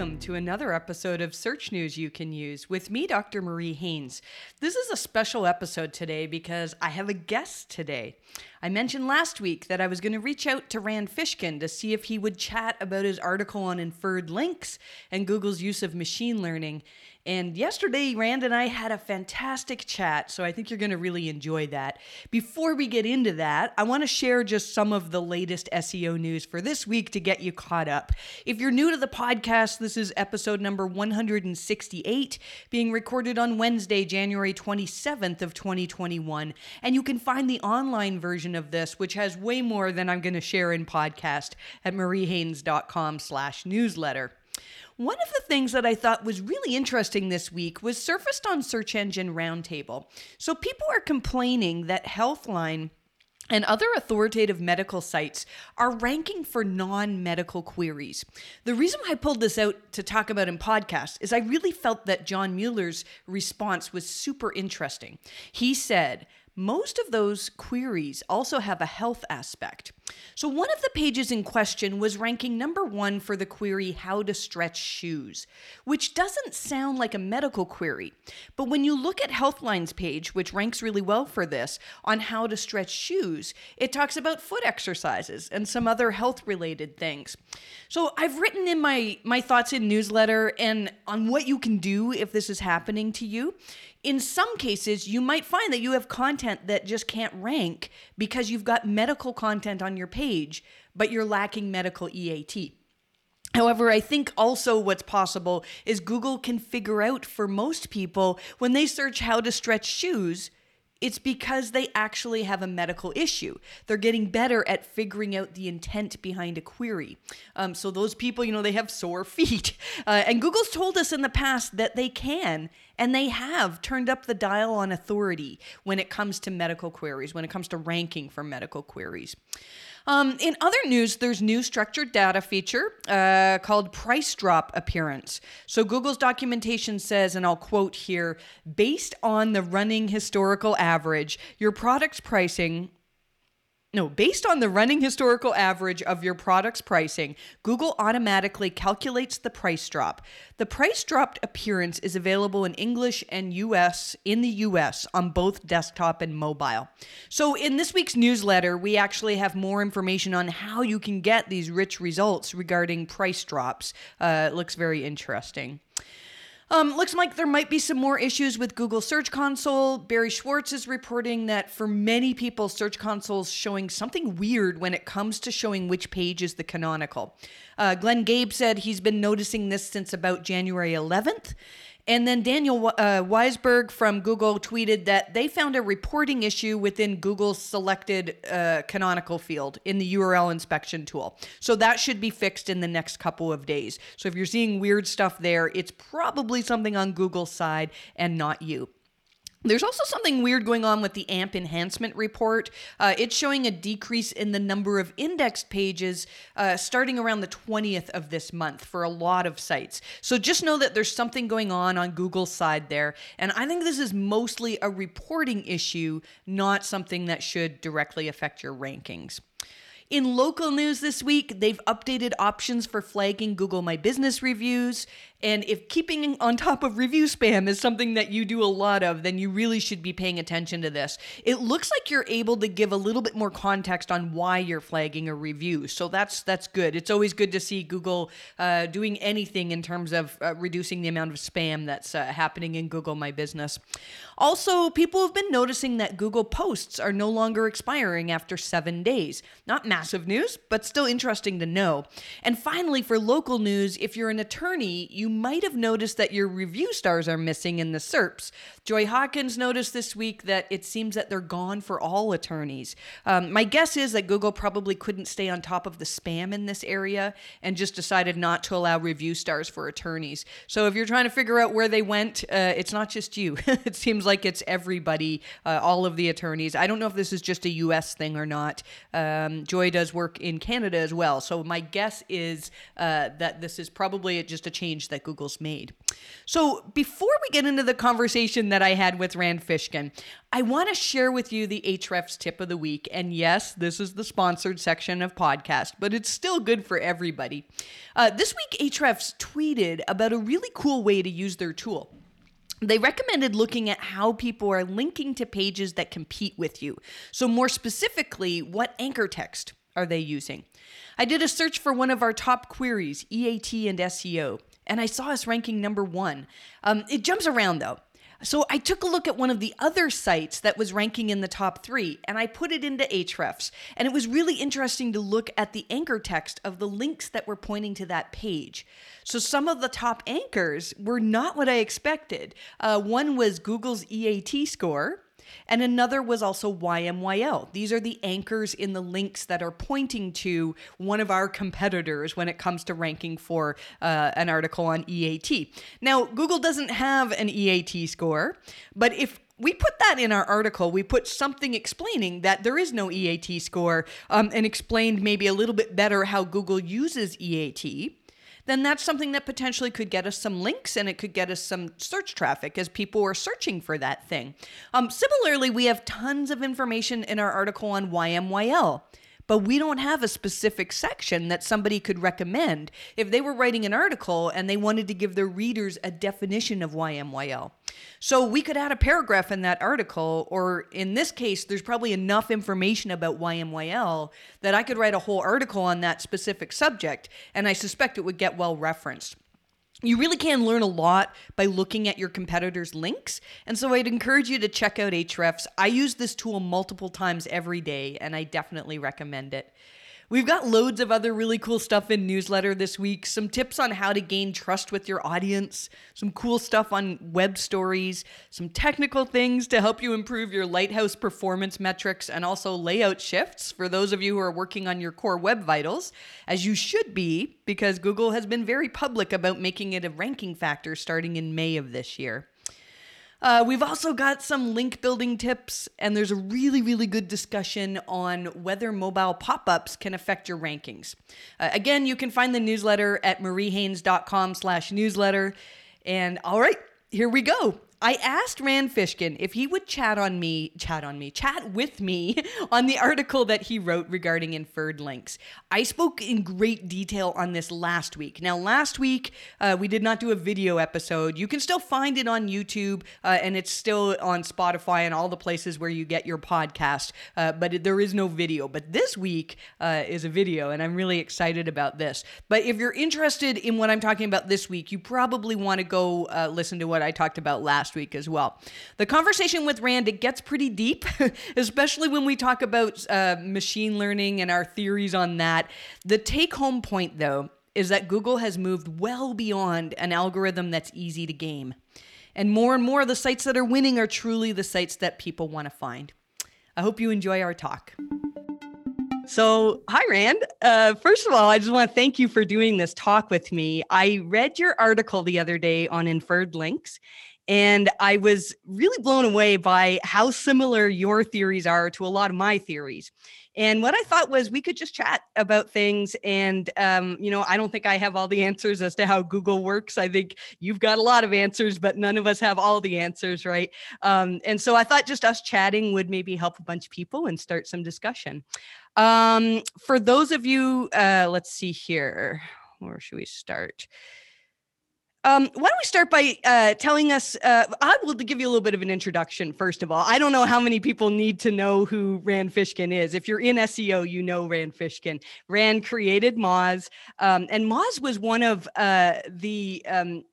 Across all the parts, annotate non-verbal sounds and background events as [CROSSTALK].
welcome to another episode of Search News You Can Use with me, Dr. Marie Haynes. This is a special episode today because I have a guest today. I mentioned last week that I was going to reach out to Rand Fishkin to see if he would chat about his article on inferred links and Google's use of machine learning. And yesterday, Rand and I had a fantastic chat, so I think you're going to really enjoy that. Before we get into that, I want to share just some of the latest SEO news for this week to get you caught up. If you're new to the podcast, this is episode number 168, being recorded on Wednesday, January 27th of 2021, and you can find the online version of this, which has way more than I'm going to share in podcast at mariehaynes.com/newsletter. One of the things that I thought was really interesting this week was surfaced on Search Engine Roundtable. So people are complaining that Healthline and other authoritative medical sites are ranking for non medical queries. The reason I pulled this out to talk about in podcast is I really felt that John Mueller's response was super interesting. He said, most of those queries also have a health aspect. So, one of the pages in question was ranking number one for the query, How to Stretch Shoes, which doesn't sound like a medical query. But when you look at Healthline's page, which ranks really well for this, on how to stretch shoes, it talks about foot exercises and some other health related things. So, I've written in my, my thoughts in newsletter and on what you can do if this is happening to you in some cases, you might find that you have content that just can't rank because you've got medical content on your page, but you're lacking medical EAT. However, I think also what's possible is Google can figure out for most people when they search how to stretch shoes, it's because they actually have a medical issue. They're getting better at figuring out the intent behind a query. Um, so, those people, you know, they have sore feet. [LAUGHS] Uh, and Google's told us in the past that they can and they have turned up the dial on authority when it comes to medical queries, when it comes to ranking for medical queries. Um, in other news, there's new structured data feature uh, called price drop appearance. So Google's documentation says, and I'll quote here, based on the running historical average, your product's pricing no, based on the running historical average of your product's pricing, Google automatically calculates the price drop. The price dropped appearance is available in English and US in the US on both desktop and mobile. So, in this week's newsletter, we actually have more information on how you can get these rich results regarding price drops. Uh, it looks very interesting. Um, looks like there might be some more issues with Google Search Console. Barry Schwartz is reporting that for many people, Search Console's showing something weird when it comes to showing which page is the canonical. Uh, Glenn Gabe said he's been noticing this since about January 11th. And then Daniel uh, Waisberg from Google tweeted that they found a reporting issue within Google's selected uh, canonical field in the URL inspection tool. So that should be fixed in the next couple of days. So if you're seeing weird stuff there, it's probably something on Google's side and not you. There's also something weird going on with the AMP enhancement report. Uh, it's showing a decrease in the number of indexed pages uh, starting around the 20th of this month for a lot of sites. So just know that there's something going on on Google's side there. And I think this is mostly a reporting issue, not something that should directly affect your rankings. In local news this week, they've updated options for flagging Google My Business reviews. And if keeping on top of review spam is something that you do a lot of, then you really should be paying attention to this. It looks like you're able to give a little bit more context on why you're flagging a review, so that's that's good. It's always good to see Google uh, doing anything in terms of uh, reducing the amount of spam that's uh, happening in Google My Business. Also, people have been noticing that Google posts are no longer expiring after seven days. Not massive news, but still interesting to know. And finally, for local news, if you're an attorney, you might have noticed that your review stars are missing in the SERPs. Joy Hawkins noticed this week that it seems that they're gone for all attorneys. Um, my guess is that Google probably couldn't stay on top of the spam in this area and just decided not to allow review stars for attorneys. So if you're trying to figure out where they went, uh, it's not just you. [LAUGHS] it seems like it's everybody, uh, all of the attorneys. I don't know if this is just a US thing or not. Um, Joy does work in Canada as well. So my guess is uh, that this is probably just a change that Google's made. So, before we get into the conversation that I had with Rand Fishkin, I want to share with you the Ahrefs tip of the week. And yes, this is the sponsored section of podcast, but it's still good for everybody. Uh, this week, Ahrefs tweeted about a really cool way to use their tool. They recommended looking at how people are linking to pages that compete with you. So, more specifically, what anchor text are they using? I did a search for one of our top queries, EAT and SEO, and I saw us ranking number one. Um, it jumps around though. So I took a look at one of the other sites that was ranking in the top three and I put it into Ahrefs. And it was really interesting to look at the anchor text of the links that were pointing to that page. So some of the top anchors were not what I expected. Uh, one was Google's EAT score. And another was also YMYL. These are the anchors in the links that are pointing to one of our competitors when it comes to ranking for uh, an article on EAT. Now, Google doesn't have an EAT score, but if we put that in our article. We put something explaining that there is no EAT score um, and explained maybe a little bit better how Google uses EAT then that's something that potentially could get us some links and it could get us some search traffic as people are searching for that thing. Um, similarly, we have tons of information in our article on YMYL but we don't have a specific section that somebody could recommend if they were writing an article and they wanted to give their readers a definition of YMYL. So we could add a paragraph in that article, or in this case, there's probably enough information about YMYL that I could write a whole article on that specific subject, and I suspect it would get well referenced you really can learn a lot by looking at your competitors' links. And so I'd encourage you to check out Ahrefs. I use this tool multiple times every day, and I definitely recommend it. We've got loads of other really cool stuff in newsletter this week. Some tips on how to gain trust with your audience, some cool stuff on web stories, some technical things to help you improve your Lighthouse performance metrics and also layout shifts for those of you who are working on your core web vitals, as you should be because Google has been very public about making it a ranking factor starting in May of this year. Uh, we've also got some link building tips, and there's a really, really good discussion on whether mobile pop ups can affect your rankings. Uh, again, you can find the newsletter at mariehaynes.com slash newsletter. And all right, here we go. I asked Rand Fishkin if he would chat on me, chat on me, chat with me [LAUGHS] on the article that he wrote regarding inferred links. I spoke in great detail on this last week. Now, last week uh, we did not do a video episode. You can still find it on YouTube, uh, and it's still on Spotify and all the places where you get your podcast. Uh, but there is no video. But this week uh, is a video, and I'm really excited about this. But if you're interested in what I'm talking about this week, you probably want to go uh, listen to what I talked about last last week as well. The conversation with Rand, it gets pretty deep, [LAUGHS] especially when we talk about uh, machine learning and our theories on that. The take home point, though, is that Google has moved well beyond an algorithm that's easy to game. And more and more of the sites that are winning are truly the sites that people want to find. I hope you enjoy our talk. So, hi, Rand. Uh, first of all, I just want to thank you for doing this talk with me. I read your article the other day on inferred links, and I was really blown away by how similar your theories are to a lot of my theories. And what I thought was we could just chat about things. And, um, you know, I don't think I have all the answers as to how Google works. I think you've got a lot of answers, but none of us have all the answers, right? Um, and so I thought just us chatting would maybe help a bunch of people and start some discussion. Um, for those of you, uh, let's see here, where should we start? Um, why don't we start by uh, telling us? Uh, I will give you a little bit of an introduction, first of all. I don't know how many people need to know who Rand Fishkin is. If you're in SEO, you know Rand Fishkin. Rand created Moz, um, and Moz was one of uh, the um,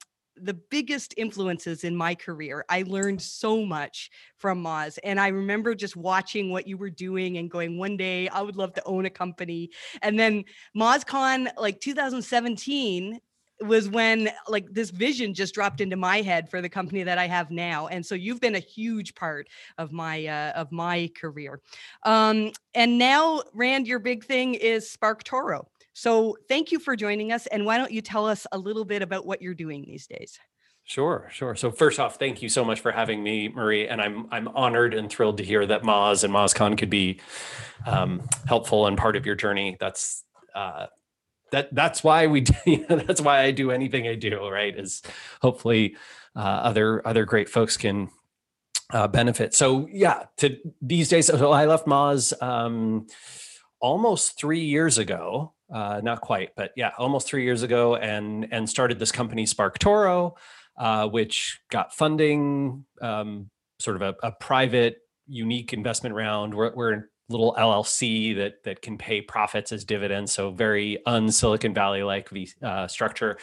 the biggest influences in my career. I learned so much from Moz. And I remember just watching what you were doing and going, one day I would love to own a company. And then MozCon, like 2017, was when like this vision just dropped into my head for the company that I have now. And so you've been a huge part of my uh, of my career. Um, and now, Rand, your big thing is SparkToro. So thank you for joining us. And why don't you tell us a little bit about what you're doing these days? Sure, sure. So first off, thank you so much for having me, Marie, and I'm I'm honored and thrilled to hear that Moz and MozCon could be um, helpful and part of your journey. That's uh, that that's why we [LAUGHS] know, that's why I do anything I do, right? Is hopefully uh, other other great folks can uh, benefit. So yeah, to these days, so I left Moz um, almost three years ago, uh, not quite, but yeah, almost three years ago, and and started this company SparkToro, uh, which got funding, um, sort of a, a, private, unique investment round. We're, we're little LLC that that can pay profits as dividends. So very un Silicon Valley like uh, structure.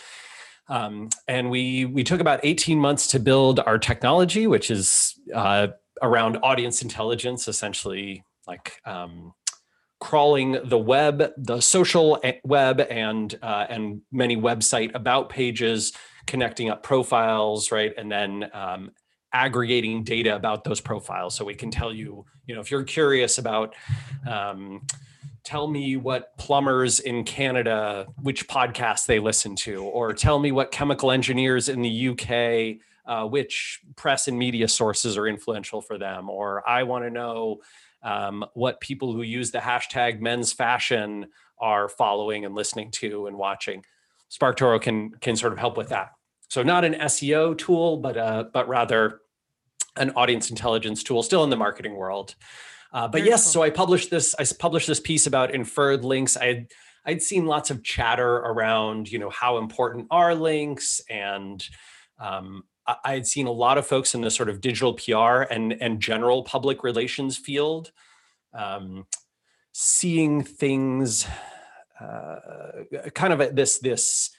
Um, and we we took about 18 months to build our technology, which is uh, around audience intelligence, essentially like um, crawling the web, the social web, and uh, and many website about pages, connecting up profiles, right, and then um, aggregating data about those profiles. So we can tell you, you know, if you're curious about, um, tell me what plumbers in Canada, which podcasts they listen to, or tell me what chemical engineers in the UK, uh, which press and media sources are influential for them, or I want to know um, what people who use the hashtag men's fashion are following and listening to and watching. SparkToro can can sort of help with that. So not an SEO tool, but uh, but rather an audience intelligence tool, still in the marketing world. Uh, but Very yes, cool. so I published this. I published this piece about inferred links. I had I'd seen lots of chatter around, you know, how important are links, and um, I had seen a lot of folks in the sort of digital PR and and general public relations field, um, seeing things, uh, kind of this this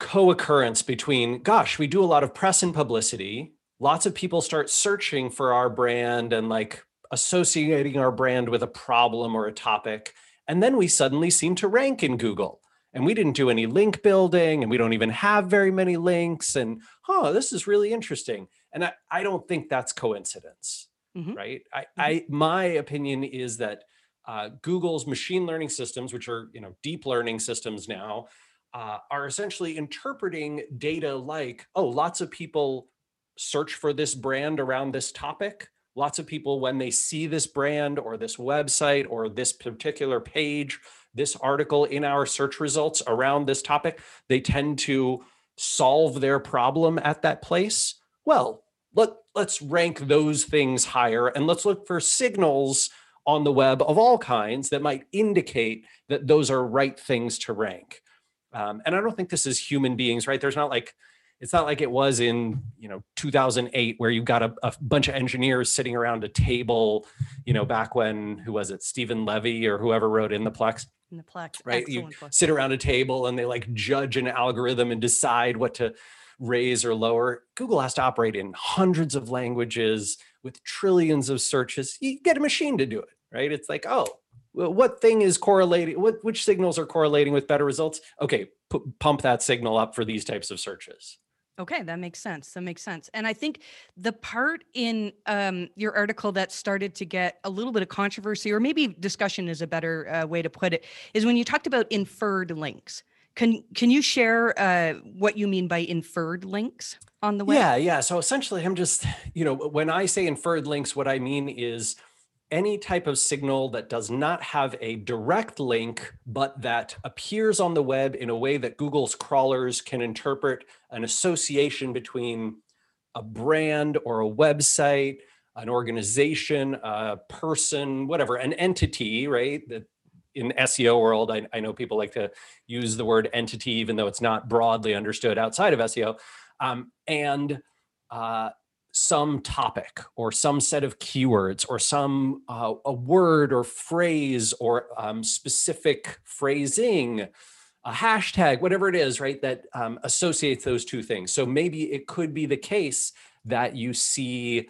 co-occurrence between, gosh, we do a lot of press and publicity, lots of people start searching for our brand and like associating our brand with a problem or a topic. And then we suddenly seem to rank in Google. And we didn't do any link building and we don't even have very many links. And oh, this is really interesting. And I, I don't think that's coincidence, mm-hmm. right? I, mm-hmm. I my opinion is that uh, Google's machine learning systems, which are you know deep learning systems now, uh, are essentially interpreting data like, oh, lots of people search for this brand around this topic. Lots of people, when they see this brand or this website or this particular page, this article in our search results around this topic, they tend to solve their problem at that place. Well, let, let's rank those things higher and let's look for signals on the web of all kinds that might indicate that those are right things to rank. Um, and I don't think this is human beings, right? There's not like it's not like it was in you know 2008 where you got a, a, bunch of engineers sitting around a table you know back when who was it stephen levy or whoever wrote in the plex? In the plex right you sit around a table and they like judge an algorithm and decide what to raise or lower. Google has to operate in hundreds of languages with trillions of searches. You get a machine to do it right? It's like oh what thing is correlating what which signals are correlating with better results? Okay pump that signal up for these types of searches Okay, that makes sense. That makes sense. And I think the part in um, your article that started to get a little bit of controversy, or maybe discussion is a better uh, way to put it, is when you talked about inferred links. Can can you share uh, what you mean by inferred links on the web? Yeah, yeah. So essentially, I'm just you know when I say inferred links, what I mean is any type of signal that does not have a direct link, but that appears on the web in a way that Google's crawlers can interpret an association between a brand or a website, an organization, a person, whatever, an entity, right? That in SEO world, I, I know people like to use the word entity, even though it's not broadly understood outside of SEO. Um, and uh, some topic or some set of keywords or some uh, a word or phrase or um, specific phrasing a hashtag whatever it is right that um, associates those two things. So maybe it could be the case that you see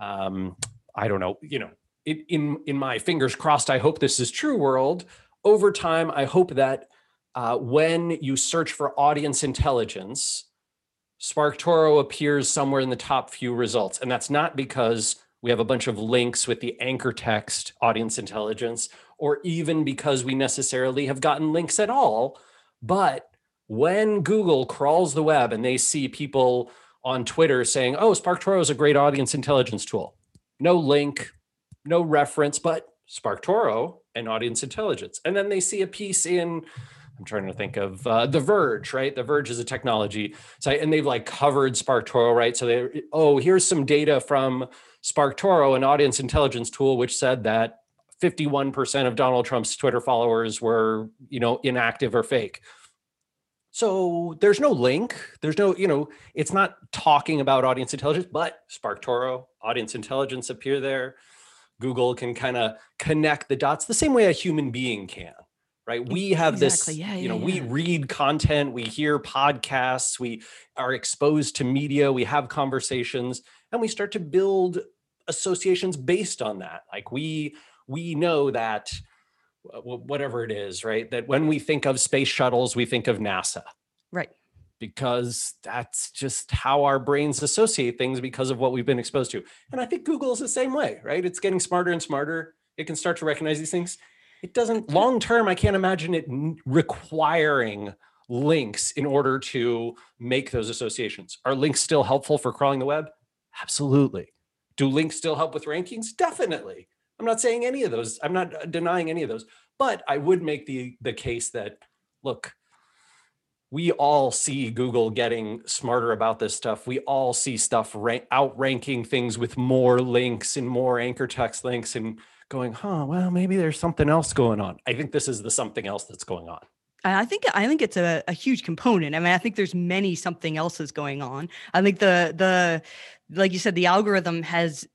um, i don't know you know in, in in my fingers crossed i hope this is true world over time i hope that uh, when you search for audience intelligence SparkToro appears somewhere in the top few results. And that's not because we have a bunch of links with the anchor text audience intelligence, or even because we necessarily have gotten links at all. But when Google crawls the web and they see people on Twitter saying, oh, SparkToro is a great audience intelligence tool, no link, no reference, but SparkToro and audience intelligence. And then they see a piece in I'm trying to think of uh, The Verge, right? The Verge is a technology site, and they've like covered SparkToro, right? So they, oh, here's some data from SparkToro, an audience intelligence tool, which said that 51% of Donald Trump's Twitter followers were, you know, inactive or fake. So there's no link. There's no, you know, it's not talking about audience intelligence, but SparkToro, audience intelligence appear there. Google can kind of connect the dots the same way a human being can right we have Exactly. this Yeah, you yeah, know we read content we hear podcasts we are exposed to media we have conversations and we start to build associations based on that like we we know that wh- wh- whatever it is right that when we think of space shuttles we think of nasa Right. because that's just how our brains associate things because of what we've been exposed to. And I think Google is the same way, right? It's getting smarter and smarter. It can start to recognize these things. It doesn't long term, I can't imagine it requiring links in order to make those associations. Are links still helpful for crawling the web? Absolutely. Do links still help with rankings? Definitely. I'm not saying any of those. I'm not uh, denying any of those. But I would make the the case that look, we all see Google getting smarter about this stuff. We all see stuff rank, outranking things with more links and more anchor text links and going, huh, well, maybe there's something else going on. I think this is the something else that's going on. I think I think it's a, a huge component. I mean, I think there's many something else's going on. I think the the like you said, the algorithm has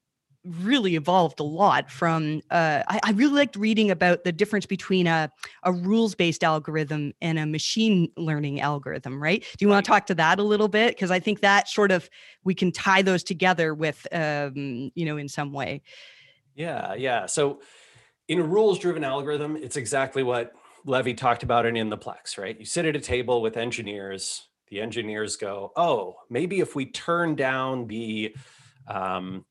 really evolved a lot from uh, I, I really liked reading about the difference between a, a rules-based algorithm and a machine learning algorithm right do you want to talk to that a little bit because i think that sort of we can tie those together with um, you know in some way Yeah, yeah. So in a rules driven algorithm, it's exactly what Levy talked about in In the Plex, right? You sit at a table with engineers, the engineers go, oh, maybe if we turn down the um,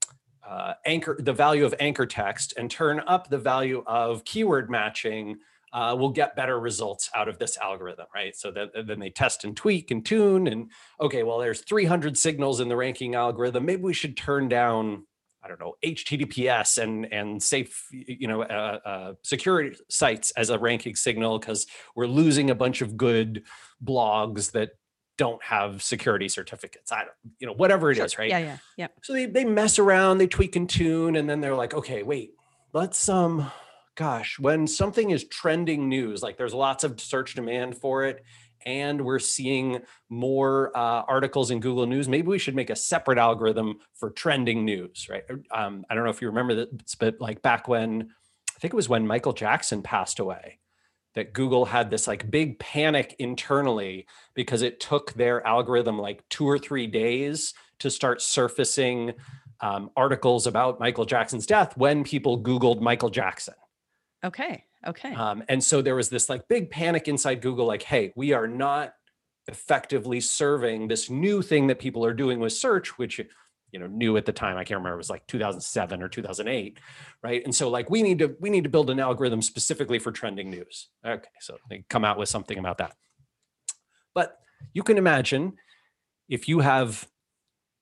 uh, anchor, the value of anchor text and turn up the value of keyword matching, uh, we'll get better results out of this algorithm, right? So that then they test and tweak and tune and okay, well, there's 300 signals in the ranking algorithm. Maybe we should turn down I don't know HTTPS and and safe you know uh, uh, security sites as a ranking signal because we're losing a bunch of good blogs that don't have security certificates. I don't you know whatever it is, Sure. right? yeah yeah yeah So they they mess around, they tweak and tune, and then they're like, okay, wait, let's um, gosh, when something is trending news, like there's lots of search demand for it, and we're seeing more uh, articles in Google News, maybe we should make a separate algorithm for trending news, right? Um, I don't know if you remember this, but like back when, I think it was when Michael Jackson passed away, that Google had this like big panic internally because it took their algorithm like two or three days to start surfacing um, articles about Michael Jackson's death when people Googled Michael Jackson. okay okay Um, and so there was this like big panic inside Google, like, hey, we are not effectively serving this new thing that people are doing with search, which you know new at the time. I can't remember, it was like 2007 or 2008, right? And so like we need to we need to build an algorithm specifically for trending news. Okay, so they come out with something about that. But you can imagine if you have,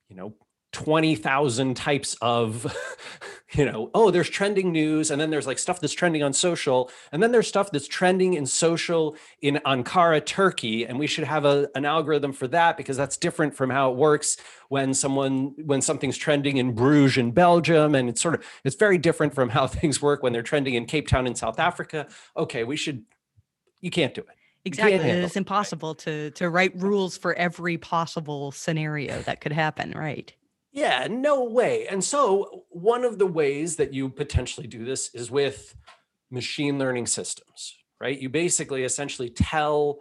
you know, 20,000 types of, [LAUGHS] you know, oh, there's trending news. And then there's like stuff that's trending on social. And then there's stuff that's trending in social in Ankara, Turkey. And we should have a, an algorithm for that because that's different from how it works when someone, when something's trending in Bruges in Belgium. And it's sort of, it's very different from how [LAUGHS] things work when they're trending in Cape Town in South Africa. Okay, we should, you can't do it. Exactly. it, It's right? impossible to to write rules for every possible scenario that could happen, right? Yeah, no way. And so, one of the ways that you potentially do this is with machine learning systems, right? You basically essentially tell,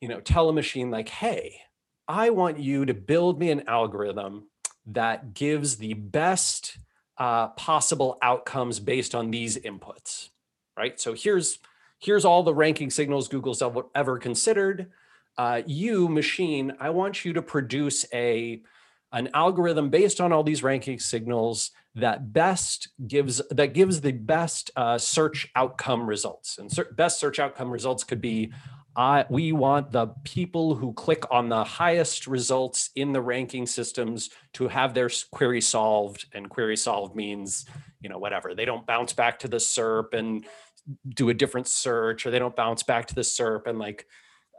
you know, tell a machine like, "Hey, I want you to build me an algorithm that gives the best uh, possible outcomes based on these inputs." Right? So here's here's all the ranking signals Google's ever, considered. Uh, you machine, I want you to produce a an algorithm based on all these ranking signals that best gives that gives the best uh, search outcome results. And cer- best search outcome results could be uh, we want the people who click on the highest results in the ranking systems to have their query solved and query solved means you know whatever. They don't bounce back to the serp and do a different search or they don't bounce back to the SERP and like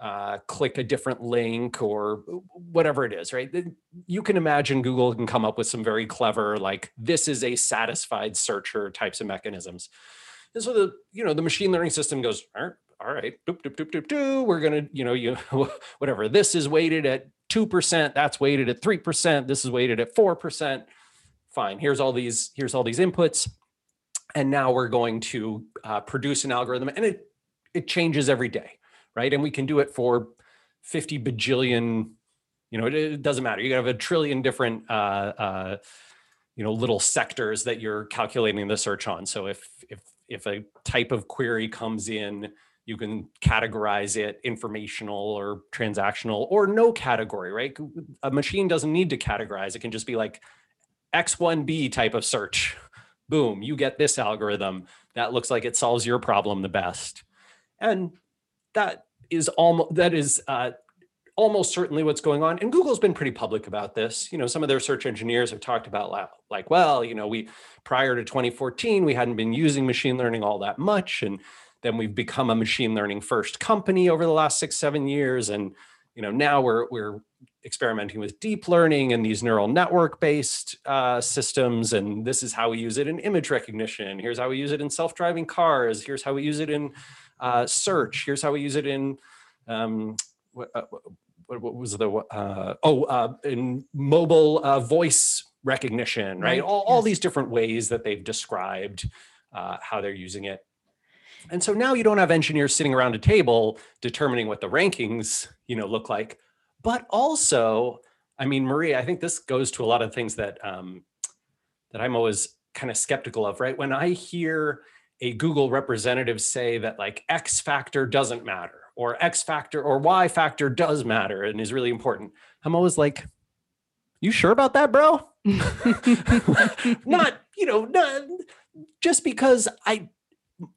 uh, click a different link or whatever it is, right? You can imagine Google can come up with some very clever, like this is a satisfied searcher types of mechanisms. And so the, you know, the machine learning system goes, all right, doop, doop, doop, doop, doop. we're gonna, you know, you [LAUGHS] whatever. This is weighted at two percent. That's weighted at three percent. This is weighted at four percent. Fine. Here's all these. Here's all these inputs, and now we're going to uh, produce an algorithm, and it it changes every day right? And we can do it for 50 bajillion, you know, it, it doesn't matter. You have a trillion different, uh, uh, you know, little sectors that you're calculating the search on. So if, if, if a type of query comes in, you can categorize it informational or transactional or no category, right? A machine doesn't need to categorize. It can just be like X1B type of search. Boom, you get this algorithm. That looks like it solves your problem the best. And that is almost that is uh, almost certainly what's going on. And Google's been pretty public about this. You know, some of their search engineers have talked about like, well, you know, we prior to 2014, we hadn't been using machine learning all that much. And then we've become a machine learning first company over the last six, seven years. And, you know, now we're, we're experimenting with deep learning and these neural network based uh, systems. And this is how we use it in image recognition. Here's how we use it in self-driving cars. Here's how we use it in uh, search. Here's how we use it in, um, what, uh, what, what, was the, uh, oh, uh, in mobile uh, voice recognition, right? right. All, yes. all these different ways that they've described uh, how they're using it. And so now you don't have engineers sitting around a table determining what the rankings, you know, look like, but also, I mean, Marie, I think this goes to a lot of things that um, that I'm always kind of skeptical of, right? When I hear a Google representative say that like X factor doesn't matter or X factor or Y factor does matter and is really important. I'm always like, you sure about that, bro? [LAUGHS] not, you know, not, just because I,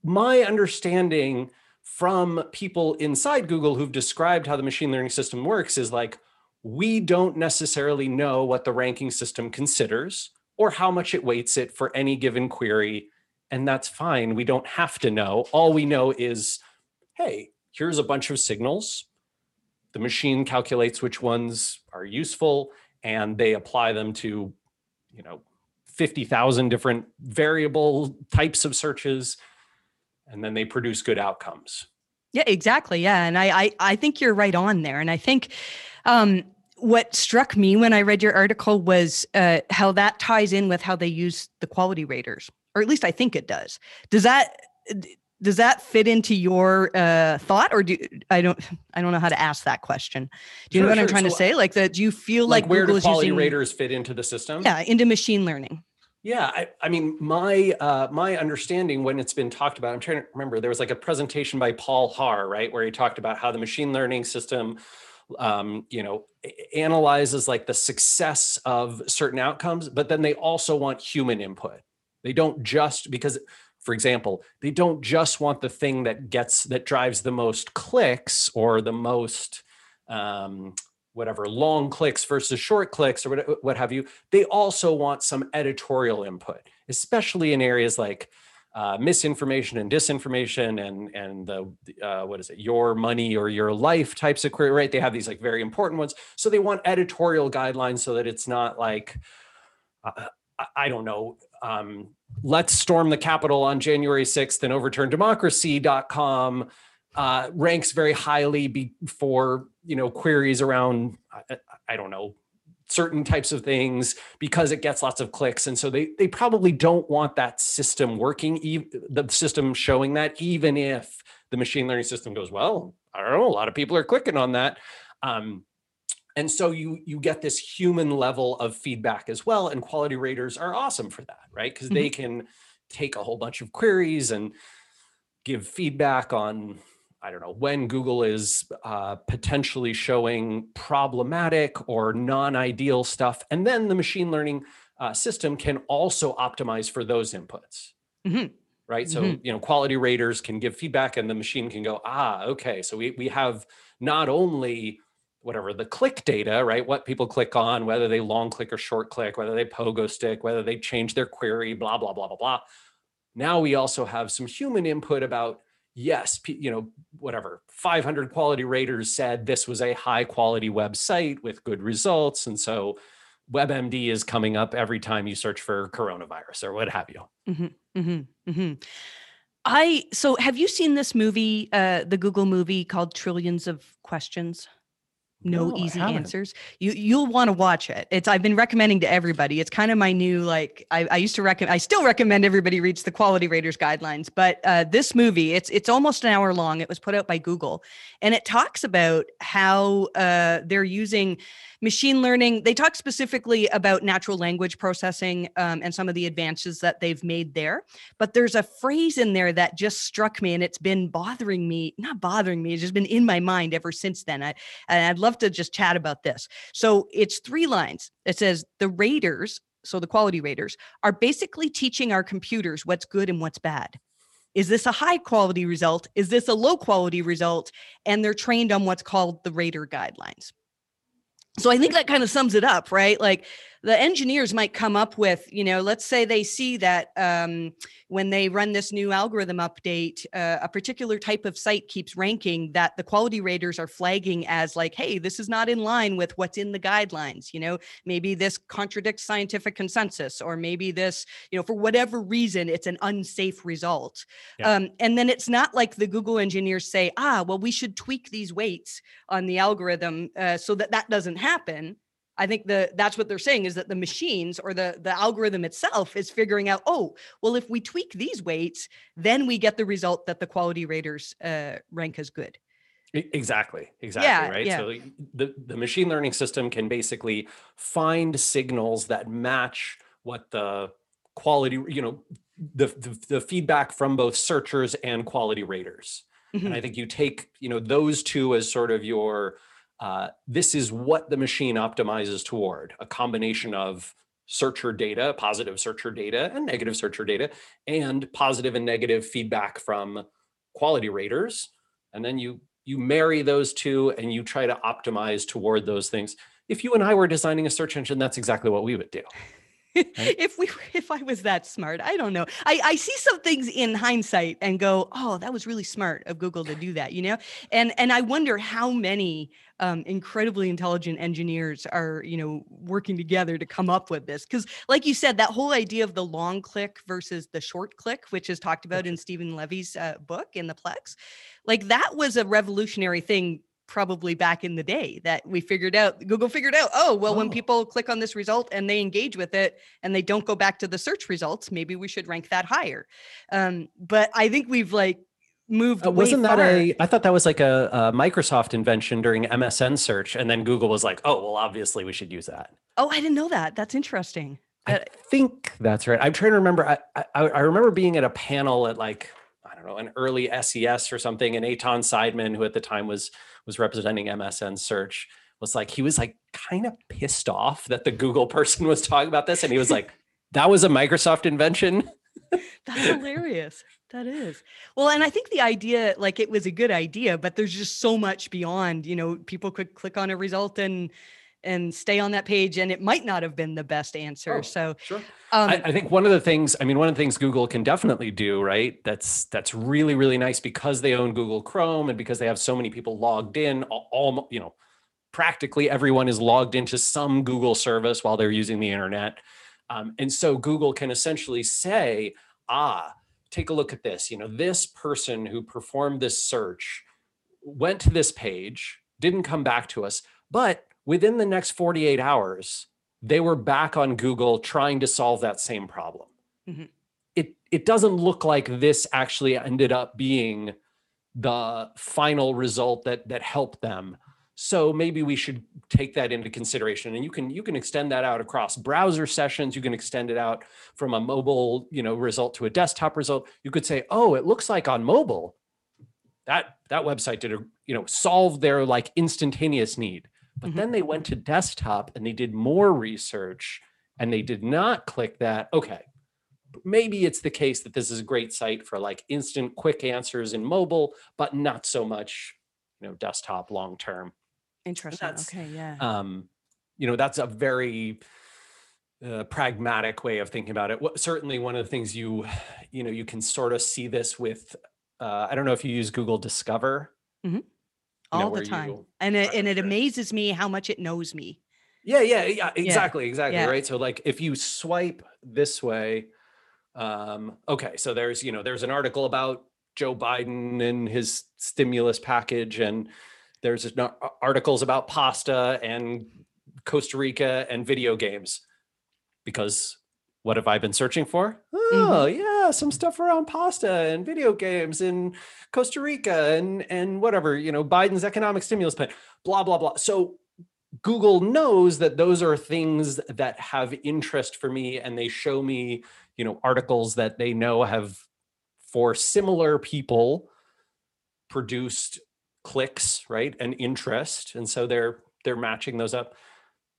my understanding from people inside Google who've described how the machine learning system works is like, we don't necessarily know what the ranking system considers or how much it weights it for any given query and that's fine. We don't have to know. All we know is, hey, here's a bunch of signals. The machine calculates which ones are useful and they apply them to, you know, 50,000 different variable types of searches, and then they produce good outcomes. Yeah, exactly. Yeah. And I, I, I think you're right on there. And I think, um, what struck me when I read your article was uh, how that ties in with how they use the quality raters or at least I think it does. Does that does that fit into your uh, thought, or do I don't I don't know how to ask that question? Do you sure, know what sure. I'm trying so, to say? Like that, do you feel like, like where Google do quality using, raters fit into the system? Yeah, into machine learning. Yeah, I, I, mean, my uh, my understanding when it's been talked about, I'm trying to remember, there was like a presentation by Paul Haahr, right, where he talked about how the machine learning system, um, you know, analyzes like the success of certain outcomes, but then they also want human input. They don't just because, for example, they don't just want the thing that gets that drives the most clicks or the most um, whatever long clicks versus short clicks or what, what have you. They also want some editorial input, especially in areas like uh, misinformation and disinformation and and the uh, what is it your money or your life types of query right they have these like very important ones so they want editorial guidelines so that it's not like uh, I don't know um, let's storm the Capitol on January 6th and overturn democracy.com uh, ranks very highly be, for, you know, queries around, I, I don't know, certain types of things because it gets lots of clicks. And so they, they probably don't want that system working, the system showing that even if the machine learning system goes, well, I don't know, a lot of people are clicking on that. Um, and so you you get this human level of feedback as well. And quality raters are awesome for that, right? Because mm -hmm. they mm-hmm. can take a whole bunch of queries and give feedback on, I don't know, when Google is uh, potentially showing problematic or non-ideal stuff. And then the machine learning uh, system can also optimize for those inputs. Mm -hmm. Right. So, mm -hmm. you know, quality raters can give feedback and the machine can go, ah, okay. So we, we have not only whatever the click data, right? What people click on, whether they long click or short click, whether they pogo stick, whether they change their query, blah, blah, blah, blah, blah. now we also have some human input about yes, you know, whatever, 500 quality raters said this was a high quality website with good results. And so WebMD is coming up every time you search for coronavirus or what have you. Mm-hmm, mm-hmm, mm-hmm. I so have you seen this movie, uh, the Google movie called Trillions of Questions? No, No, easy answers. You you'll want to watch it. It's I've been recommending to everybody. It's kind of my new like I, I used to recommend I still recommend everybody reads the quality raters guidelines. But uh, this movie, it's it's almost an hour long. It was put out by Google, and it talks about how uh, they're using machine learning. They talk specifically about natural language processing um, and some of the advances that they've made there. But there's a phrase in there that just struck me, and it's been bothering me. Not bothering me. It's just been in my mind ever since then. I, and I'd love to just chat about this. So it's three lines. It says the raters, so the quality raters, are basically teaching our computers what's good and what's bad. Is this a high quality result? Is this a low quality result? And they're trained on what's called the rater guidelines. So I think that kind of sums it up, right? Like the engineers might come up with, you know, let's say they see that um, when they run this new algorithm update, uh, a particular type of site keeps ranking that the quality raters are flagging as like, hey, this is not in line with what's in the guidelines. You know, maybe this contradicts scientific consensus, or maybe this, you know, for whatever reason, it's an unsafe result. Yeah. Um, and then it's not like the Google engineers say, ah, well, we should tweak these weights on the algorithm uh, so that that doesn't happen. I think the that's what they're saying is that the machines or the the algorithm itself is figuring out, oh, well, if we tweak these weights, then we get the result that the quality raters uh, rank as good. Exactly. Exactly. Yeah, right. yeah. So the, the machine learning system can basically find signals that match what the quality, you know, the, the, the feedback from both searchers and quality raters. Mhm. And I think you take, you know, those two as sort of your, uh, this is what the machine optimizes toward a combination of searcher data, positive searcher data and negative searcher data, and positive and negative feedback from quality raters. And then you you marry those two and you try to optimize toward those things. If you and I were designing a search engine, that's exactly what we would do. [LAUGHS] if we if I was that smart, I don't know. I, I see some things in hindsight and go, oh, that was really smart of Google to do that, you know? And and I wonder how many um, incredibly intelligent engineers are, you know, working together to come up with this. Because like you said, that whole idea of the long click versus the short click, which is talked about in Stephen Levy's uh, book in the Plex, like that was a revolutionary thing probably back in the day that we figured out google figured out oh well when Oh. people click on this result and they engage with it and they don't go back to the search results maybe we should rank that higher um, but i think we've like moved Uh, wasn't that far. a? I thought that was like a, a Microsoft invention during MSN search, and then Google was like, "Oh, well, obviously we should use that." oh i didn't know that that's interesting I Uh, think that's right. I'm trying to remember. I, I I remember being at a panel at like I don't know an early SES or something, and Eytan Seidman, who at the time was was representing MSN Search, was like he was like kind of pissed off that the Google person was talking about this, and he was like, "That was a Microsoft invention." [LAUGHS] That's hilarious. That is. Well, and I think the idea, like it was a good idea, but there's just so much beyond, you know, people could click on a result and and stay on that page and it might not have been the best answer. Oh, so Sure. um I, I think one of the things, I mean, one of the things Google can definitely do, right? That's that's really really nice because they own Google Chrome and because they have so many people logged in. All, all you know, practically everyone is logged into some Google service while they're using the internet, um, and so Google can essentially say, ah, take a look at this. You know, this person who performed this search went to this page, didn't come back to us, but within the next 48 hours, they were back on Google trying to solve that same problem. Mhm. It it doesn't look like this actually ended up being the final result that that helped them. So maybe we should take that into consideration. And you can you can extend that out across browser sessions. You can extend it out from a mobile, you know, result to a desktop result. You could say, oh, it looks like on mobile, that that website did a, you know, solve their like instantaneous need. But Mhm. then they went to desktop and they did more research and they did not click that. Okay. Maybe it's the case that this is a great site for like instant quick answers in mobile, but not so much, you know, desktop long term. Interesting. that's- Okay, yeah. Um, you know, that's a very uh, pragmatic way of thinking about it. What, certainly, one of the things you you know you can sort of see this with. Uh, I don't know if you use Google Discover. Mm-hmm. you know, All the time. you- And it, and it amazes me how much it knows me. Yeah, yeah, yeah, exactly, exactly, yeah. right? So like if you swipe this way, um, okay, so there's, you know, there's an article about Joe Biden and his stimulus package and there's articles about pasta and Costa Rica and video games. Because what have I been searching for? Mm-hmm. Oh, yeah, some stuff around pasta and video games in Costa Rica and and whatever, you know, Biden's economic stimulus plan, blah blah blah. So Google knows that those are things that have interest for me and they show me, you know, articles that they know have for similar people produced clicks, right? And interest. And so they're they're matching those up.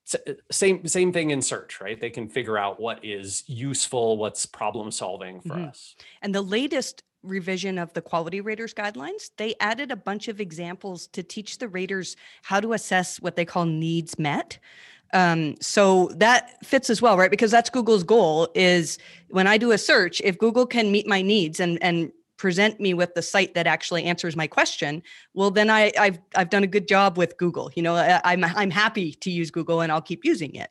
S- Same same thing in search, right? They can figure out what is useful, what's problem solving for Mhm. us. And the latest revision of the quality raters guidelines, they added a bunch of examples to teach the raters how to assess what they call needs met. Um, so that fits as well, right? Because that's Google's goal is when I do a search, if Google can meet my needs and and present me with the site that actually answers my question, well, then I, I've I've done a good job with Google. You know, I, I'm I'm happy to use Google and I'll keep using it.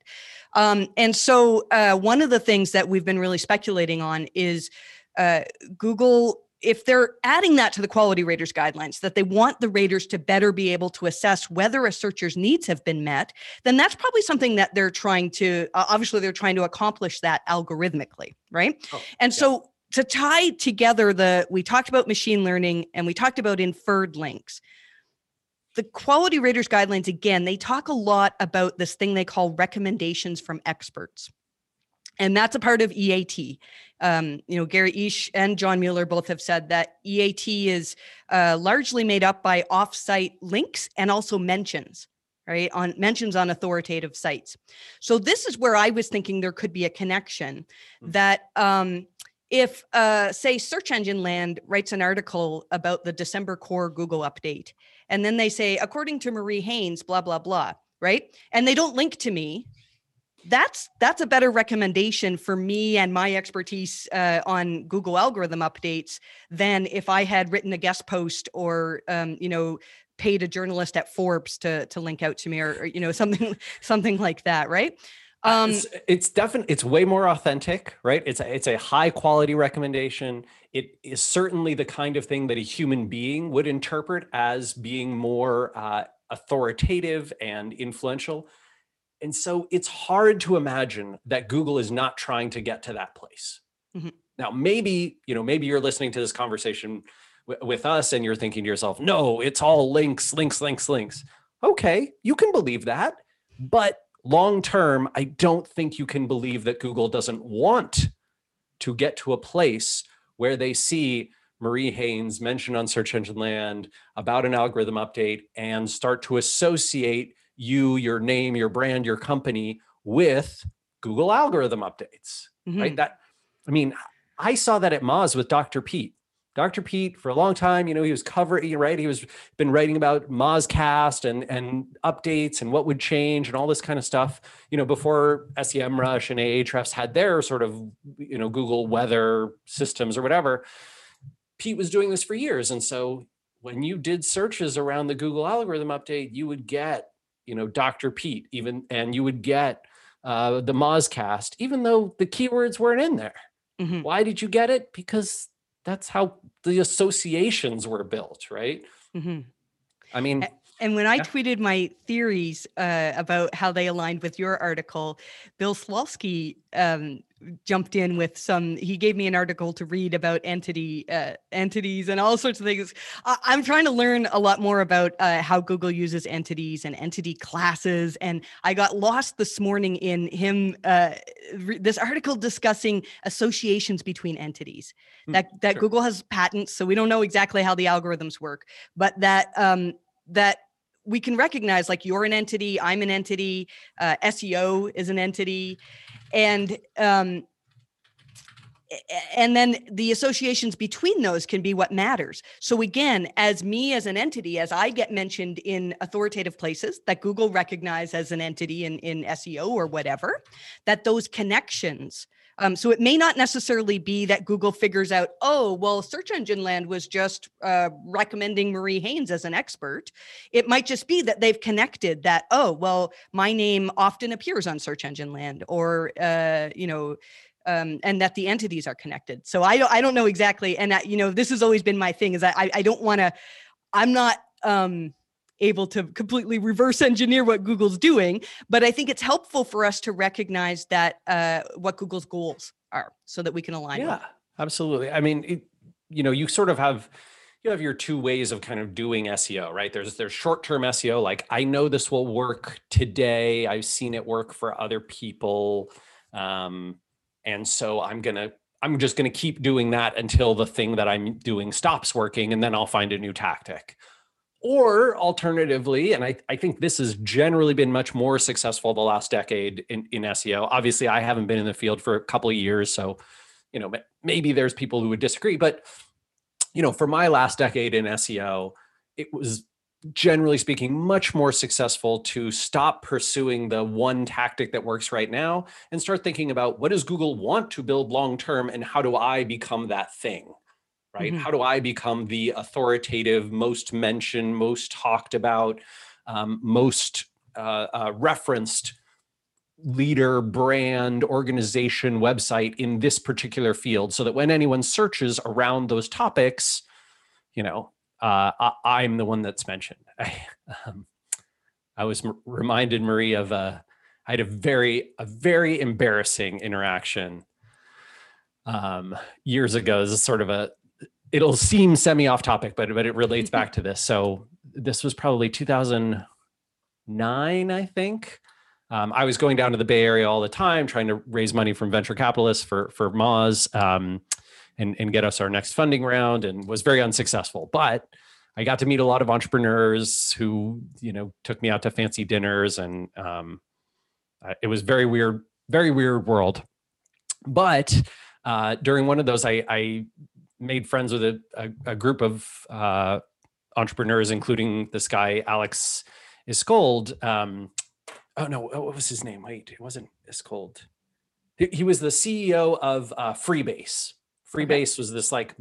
Um, and so uh, one of the things that we've been really speculating on is uh, Google, if they're adding that to the quality raters guidelines, that they want the raters to better be able to assess whether a searcher's needs have been met, then that's probably something that they're trying to, uh, obviously, they're trying to accomplish that algorithmically, right? Oh, and yeah. so to tie together the, we talked about machine learning and we talked about inferred links. The quality raters guidelines, again, they talk a lot about this thing they call recommendations from experts and that's a part of EAT. Um, you know, Gary Illyes and John Mueller both have said that EAT is uh, largely made up by offsite links and also mentions, right? On mentions on authoritative sites. So this is where I was thinking there could be a connection Mhm. that um, if, uh, say, Search Engine Land writes an article about the December core Google update, and then they say, according to Marie Haynes, blah blah blah, right? And they don't link to me that's that's a better recommendation for me and my expertise uh, on Google algorithm updates than if I had written a guest post or um, you know paid a journalist at Forbes to to link out to me or, or, you know [LAUGHS] something something like that, right? Um, it's, it's definitely it's way more authentic right? It's a, it's a high quality recommendation. It is certainly the kind of thing that a human being would interpret as being more uh, authoritative and influential. And so it's hard to imagine that google is not trying to get to that place. Mhm. now maybe you know maybe you're listening to this conversation w- with us and you're thinking to yourself no it's all links links links links. Okay you can believe that but long term, I don't think you can believe that Google doesn't want to get to a place where they see Marie Haynes mentioned on Search Engine Land about an algorithm update and start to associate you, your name, your brand, your company with Google algorithm updates, right? mhm. That, I mean, I saw that at Moz with Dr. Pete. Dr. Pete, for a long time, you know, he was covering, right? He was been writing about Mozcast and and updates and what would change and all this kind of stuff. You know, before SEMrush and Ahrefs had their sort of you know Google weather systems or whatever. Pete was doing this for years, and so when you did searches around the Google algorithm update, you would get you know Dr. Pete even, and you would get uh, the Mozcast, even though the keywords weren't in there. Mhm. Why did you get it? Because that's how the associations were built, right? Mhm. I mean, And when I Yeah. tweeted my theories uh, about how they aligned with your article, Bill Slawski um, jumped in with some. He gave me an article to read about entity uh, entities and all sorts of things. I, I'm trying to learn a lot more about uh, how Google uses entities and entity classes. And I got lost this morning in him uh, re- this article discussing associations between entities. Hmm, that that sure. Google has patents, so we don't know exactly how the algorithms work, but that um, that we can recognize like you're an entity, I'm an entity, uh, SEO is an entity, and um, and then the associations between those can be what matters. So again, as me as an entity, as I get mentioned in authoritative places that Google recognize as an entity in, in SEO or whatever, that those connections um, so it may not necessarily be that Google figures out, oh, well, Search Engine Land was just uh, recommending Marie Haynes as an expert. It might just be that they've connected that, oh, well, my name often appears on Search Engine Land, or uh, you know, um, and that the entities are connected. So I don't, I don't know exactly. And I, you know, this has always been my thing is I, I don't want to. I'm not. Um, able to completely reverse engineer what Google's doing. But I think it's helpful for us to recognize that uh, what Google's goals are so that we can align. Yeah, absolutely. I mean, it, you know, you sort of have you have your two ways of kind of doing SEO, right? There's there's short-term SEO, like I know this will work today. I've seen it work for other people. Um, and so I'm gonna I'm just gonna keep doing that until the thing that I'm doing stops working, and then I'll find a new tactic. Or alternatively, and I, I think this has generally been much more successful the last decade in, in SEO. Obviously, I haven't been in the field for a couple of years, so you know maybe there's people who would disagree. But you know, for my last decade in SEO, it was generally speaking much more successful to stop pursuing the one tactic that works right now and start thinking about what does Google want to build long term and how do I become that thing right? Mm-hmm. How do I become the authoritative, most mentioned, most talked about, um, most uh, uh, referenced leader, brand, organization, website in this particular field so that when anyone searches around those topics, you know, uh, I, am the one that's mentioned. I, [LAUGHS] um, I was m- reminded, Marie, of a, I had a very, a very embarrassing interaction um, years ago. This is sort of a it'll seem semi off topic, but but it relates back to this. So this was probably 2009, I think. Um, I was going down to the Bay Area all the time, trying to raise money from venture capitalists for for Moz um, and and get us our next funding round, and was very unsuccessful. But I got to meet a lot of entrepreneurs who you know took me out to fancy dinners, and um, it was very weird, very weird world. But uh, during one of those, I, I made friends with a, a, a group of uh, entrepreneurs, including this guy Alex Iskold. Um, oh no, what was his name? Wait, it wasn't Iskold. He, he was the CEO of uh, Freebase. Freebase was this like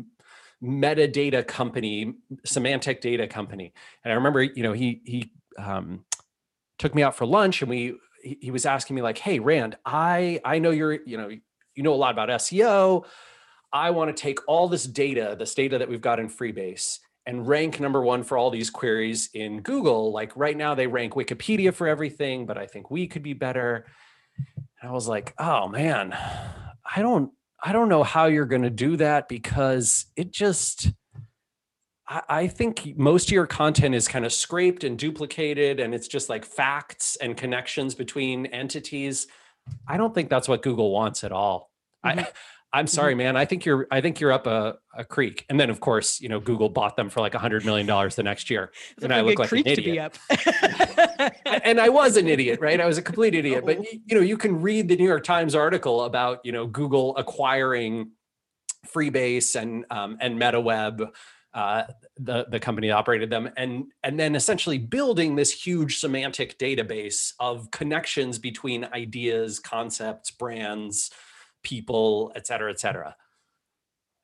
metadata company, semantic data company, and I remember, you know, he he um, took me out for lunch, and we he, he was asking me like, "Hey, Rand, I I know you're you know you know a lot about SEO." I want to take all this data, this data that we've got in Freebase, and rank number one for all these queries in Google. Like right now, they rank Wikipedia for everything, but I think we could be better. And I was like, oh man, I don't, I don't know how you're going to do that because it just, I, I think most of your content is kind of scraped and duplicated, and it's just like facts and connections between entities. I don't think that's what Google wants at all. Mm-hmm. I, I'm mm-hmm. sorry, man. I think you're I think you're up a, a creek. And then of course, you know, Google bought them for like a hundred million dollars the next year. and I look like an idiot. [LAUGHS] [LAUGHS] and I was an idiot, right? I was a complete idiot. But you know, you can read the New York Times article about, you know, Google acquiring Freebase and um, and MetaWeb, uh, the the company that operated them, and and then essentially building this huge semantic database of connections between ideas, concepts, brands, people, et cetera, et cetera.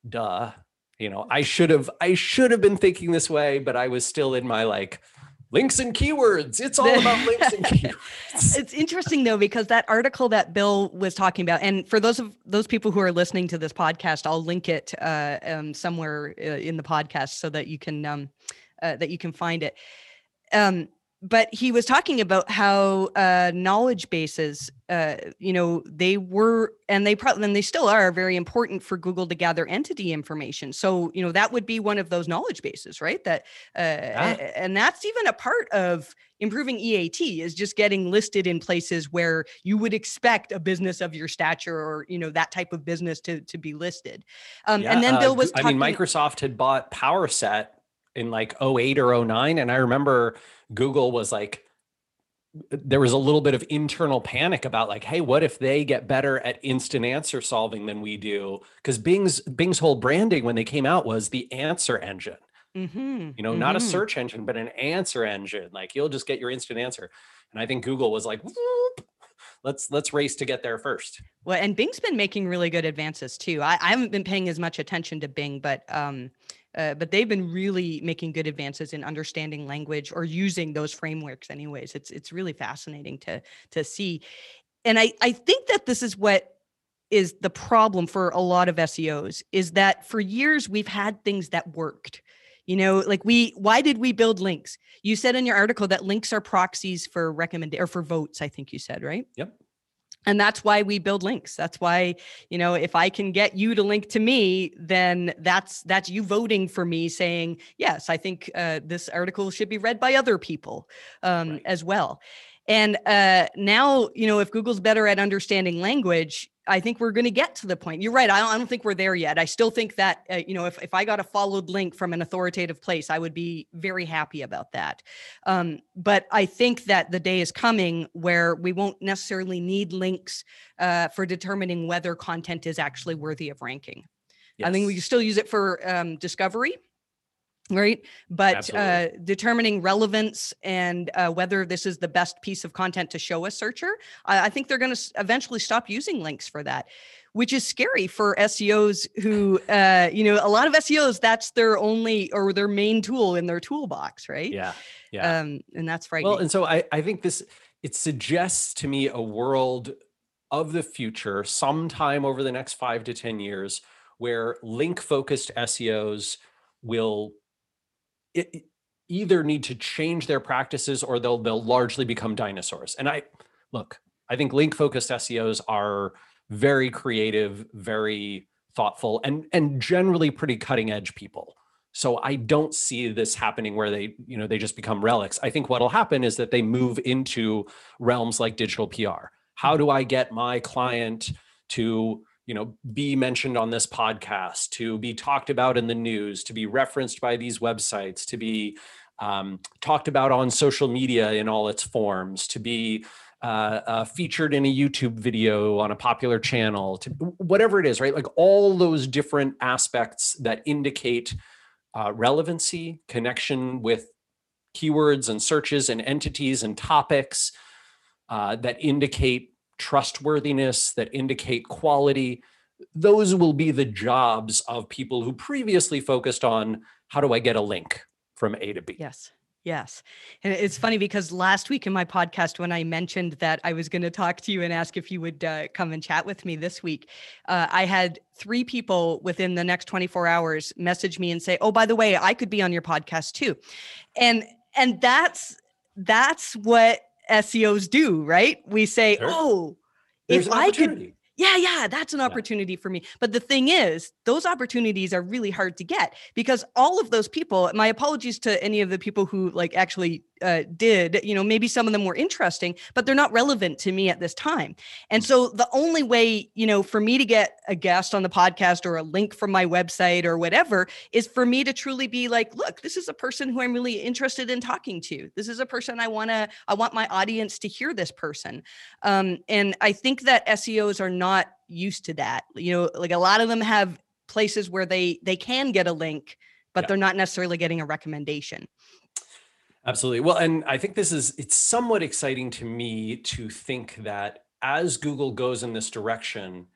Duh. You know, I should have I should have been thinking this way, but I was still in my like links and keywords. It's all about links and [LAUGHS] keywords. It's interesting though because that article that Bill was talking about, and for those of those people who are listening to this podcast, I'll link it uh, um, somewhere uh, in the podcast so that you can um, uh, that you can find it. Um, but he was talking about how uh, knowledge bases, uh, you know, they were and they probably and they still are very important for Google to gather entity information. So you know that would be one of those knowledge bases, right? That uh, yeah. and that's even a part of improving EAT is just getting listed in places where you would expect a business of your stature or you know that type of business to to be listed. Um, yeah, and then Bill uh, was. I mean, Microsoft had bought PowerSet in like 08 or 09 and I remember Google was like there was a little bit of internal panic about like, hey, what if they get better at instant answer solving than we do? Because Bing's Bing's whole branding when they came out was the answer engine. Mm-hmm. You know, not a search engine, but an answer engine. Like you'll just get your instant answer. And I think Google was like, "Whoop, let's let's race to get there first. Well, and Bing's been making really good advances too. I, I haven't been paying as much attention to Bing, but um, uh, but they've been really making good advances in understanding language or using those frameworks. Anyways, it's it's really fascinating to to see, and I I think that this is what is the problem for a lot of SEOs is that for years we've had things that worked. You know, like we, why did we build links? You said in your article that links are proxies for recommend or for votes, I think you said, right? Yep and that's why we build links that's why you know if i can get you to link to me then that's that's you voting for me saying yes i think uh, this article should be read by other people um, right. as well and uh, now you know if google's better at understanding language I think we're going to get to the point. You're right. I don't, I don't think we're there yet. I still think that, uh, you know, if, if I got a followed link from an authoritative place, I would be very happy about that. Um, but I think that the day is coming where we won't necessarily need links uh, for determining whether content is actually worthy of ranking. Yes. I think we can still use it for um, discovery right? But uh, determining relevance and uh, whether this is the best piece of content to show a searcher i, I think they're going to eventually stop using links for that which is scary for seos who [LAUGHS] uh, you know a lot of seos that's their only or their main tool in their toolbox right? Yeah yeah. Um, and that's frightening. well and so I, I think this it suggests to me a world of the future sometime over the next five to ten years where link focused seos will it, either need to change their practices or they'll they'll largely become dinosaurs. And I look, I think link focused SEOs are very creative, very thoughtful and and generally pretty cutting edge people. So I don't see this happening where they, you know, they just become relics. I think what'll happen is that they move into realms like digital PR. How do I get my client to you know be mentioned on this podcast to be talked about in the news to be referenced by these websites to be um, talked about on social media in all its forms to be uh, uh, featured in a youtube video on a popular channel to whatever it is right? Like all those different aspects that indicate uh, relevancy connection with keywords and searches and entities and topics uh, that indicate trustworthiness that indicate quality those will be the jobs of people who previously focused on how do i get a link from a to b? Yes. Yes. And it's funny because last week in my podcast, when I mentioned that I was going to talk to you and ask if you would uh, come and chat with me this week, uh, I had three people within the next 24 hours message me and say, "Oh, by the way, I could be on your podcast too," and and that's that's what SEOs do, right? We say, sure. "Oh, There's if I could." yeah, yeah, that's an opportunity yeah. for me. But the thing is, those opportunities are really hard to get because all of those people, my apologies to any of the people who like actually uh, did, you know, maybe some of them were interesting, but they're not relevant to me at this time. And so the only way, you know, for me to get a guest on the podcast or a link from my website or whatever is for me to truly be like, look, this is a person who I'm really interested in talking to. This is a person I want to, I want my audience to hear this person. Um, and I think that SEOs are not used to that. You know, like a lot of them have places where they they can get a link but yeah. they're not necessarily getting a recommendation Absolutely. Well, and I think this is it's somewhat exciting to me to think that as Google goes in this direction,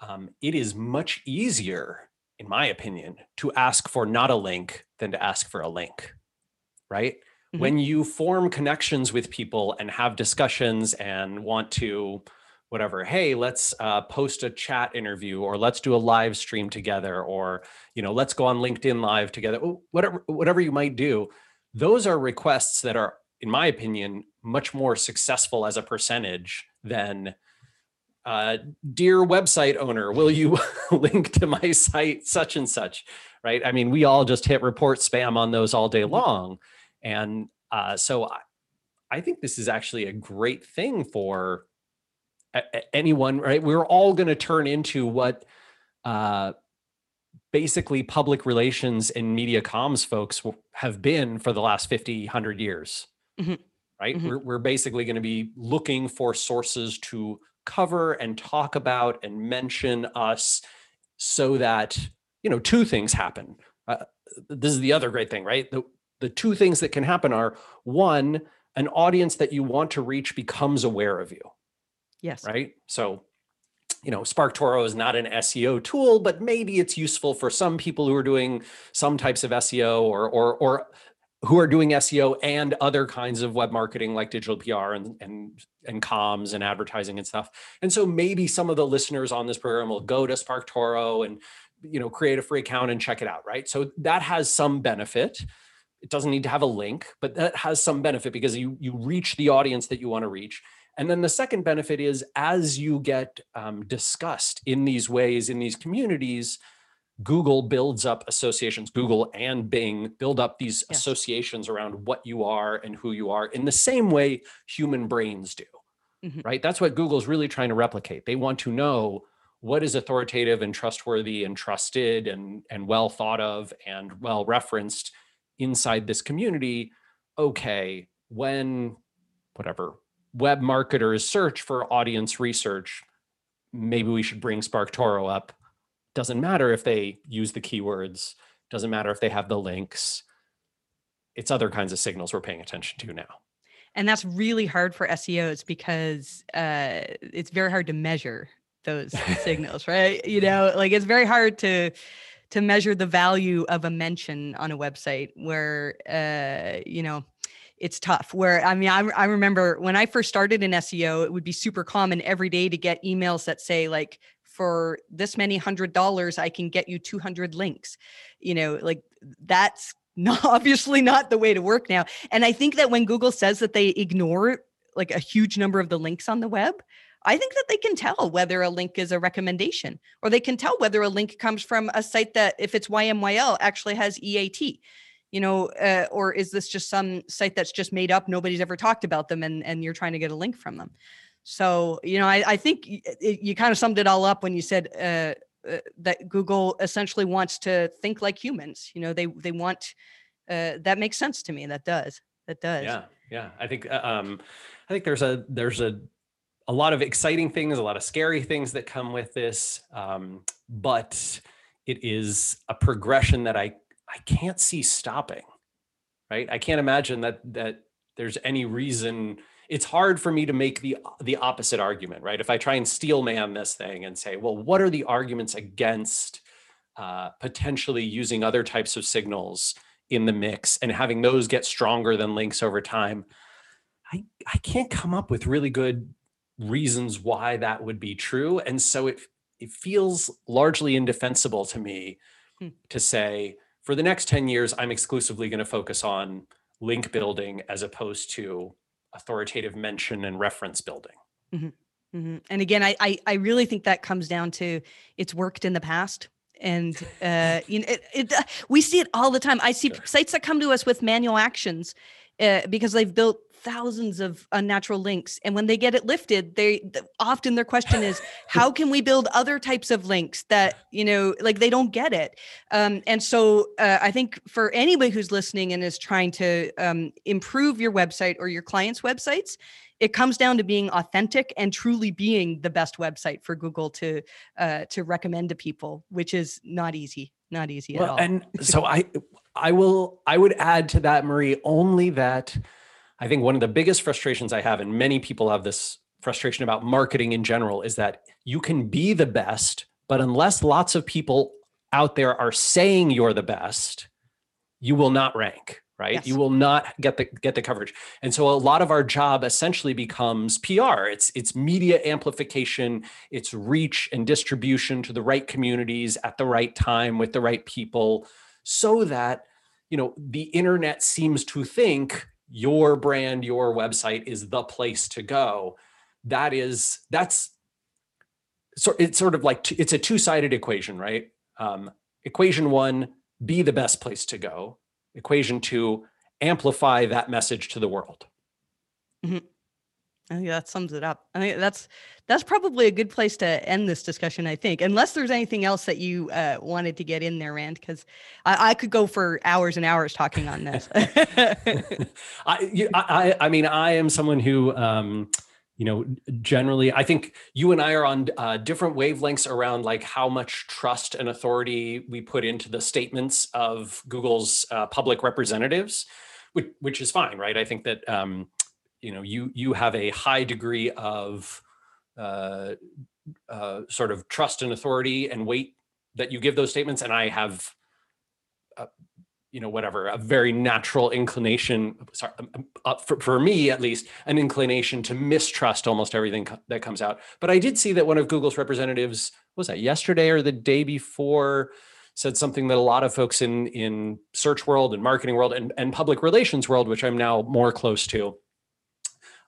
um, it is much easier, in my opinion, to ask for not a link than to ask for a link. Right? Mm-hmm. When you form connections with people and have discussions and want to whatever hey let's uh, post a chat interview or let's do a live stream together or you know let's go on linkedin live together whatever whatever you might do those are requests that are in my opinion much more successful as a percentage than uh, dear website owner will you [LAUGHS] link to my site such and such? Right? I mean we all just hit report spam on those all day mm-hmm. long. And uh, so I, I think this is actually a great thing for anyone right? We're all going to turn into what uh, basically public relations and media comms folks have been for the last 50 100 years mm-hmm. right? Mhm. We're, we're basically going to be looking for sources to cover and talk about and mention us so that, you know, two things happen. Uh, this is the other great thing, right? The, the two things that can happen are one, an audience that you want to reach becomes aware of you, Yes. right? So, you know, SparkToro is not an SEO tool, but maybe it's useful for some people who are doing some types of SEO or or or who are doing SEO and other kinds of web marketing like digital PR and and and comms and advertising and stuff. And so maybe some of the listeners on this program will go to SparkToro and you know create a free account and check it out, right? So that has some benefit. It doesn't need to have a link, but that has some benefit because you you reach the audience that you want to reach. And then the second benefit is as you get um, discussed in these ways in these communities, Google builds up associations, Google and Bing build up these Yes. associations around what you are and who you are in the same way human brains do. Mhm. Right? That's what Google's really trying to replicate. They want to know what is authoritative and trustworthy and trusted and and well thought of and well referenced inside this community. Okay, when whatever web marketers search for audience research, maybe we should bring SparkToro up. Doesn't matter if they use the keywords, doesn't matter if they have the links. It's other kinds of signals we're paying attention to now. And that's really hard for SEOs because uh, it's very hard to measure those [LAUGHS] signals, right? You know, like it's very hard to to measure the value of a mention on a website where uh, you know it's tough. Where I mean, I, I remember when I first started in SEO, it would be super common every day to get emails that say like for this many hundred dollars, I can get you 200 links. You know, like that's [LAUGHS] not obviously not the way to work now. And I think that when Google says that they ignore like a huge number of the links on the web, I think that they can tell whether a link is a recommendation or they can tell whether a link comes from a site that, if it's YMYL, actually has EAT. You know, uh, or is this just some site that's just made up? Nobody's ever talked about them, and and you're trying to get a link from them. So you know, I, I think y- it, you kind of summed it all up when you said uh, uh, that Google essentially wants to think like humans. You know, they they want uh, that makes sense to me. That does. That does. Yeah, yeah. I think uh, um, I think there's a there's a a lot of exciting things, a lot of scary things that come with this, um, but it is a progression that I I can't see stopping. Right? I can't imagine that that there's any reason. It's hard for me to make the the opposite argument, right? If I try and steel man this thing and say, well, what are the arguments against uh, potentially using other types of signals in the mix and having those get stronger than links over time? I I can't come up with really good reasons why that would be true, and so it it feels largely indefensible to me Hmm. to say for the next 10 years i'm exclusively going to focus on link building as opposed to authoritative mention and reference building Mhm. And again, I, I I really think that comes down to it's worked in the past, and uh, you know, it, it uh, we see it all the time. I see Sure. sites that come to us with manual actions uh, because they've built thousands of unnatural links, and when they get it lifted, they th- often their question is, how [LAUGHS] can we build other types of links that you know, like they don't get it. Um, and so uh, I think for anybody who's listening and is trying to um, improve your website or your clients' websites it comes down to being authentic and truly being the best website for Google to uh, to recommend to people, which is not easy, not easy at all. and [LAUGHS] so i i will i would add to that marie only that i think one of the biggest frustrations i have and many people have this frustration about marketing in general is that you can be the best but unless lots of people out there are saying you're the best you will not rank right? Yes. you will not get the get the coverage. And so a lot of our job essentially becomes pr it's it's media amplification it's reach and distribution to the right communities at the right time with the right people so that you know the internet seems to think your brand your website is the place to go. That is that's so it's sort of like it's a two-sided equation right? Um, equation one be the best place to go. Equation two amplify that message to the world I think that sums it up. I think that's that's probably a good place to end this discussion. I think, unless there's anything else that you uh, wanted to get in there, Rand, because I, I, could go for hours and hours talking on this. [LAUGHS] I, you, I, I mean, I am someone who, um, you know, generally, I think you and I are on uh, different wavelengths around like how much trust and authority we put into the statements of Google's uh, public representatives, which, which is fine, right? I think that. Um, you know you you have a high degree of uh, uh, sort of trust and authority and weight that you give those statements and i have uh, you know whatever a very natural inclination sorry, um, um, uh, for, for me at least an inclination to mistrust almost everything co- that comes out. But i did see that one of google's representatives was that yesterday or the day before said something that a lot of folks in in search world and marketing world and, and public relations world which i'm now more close to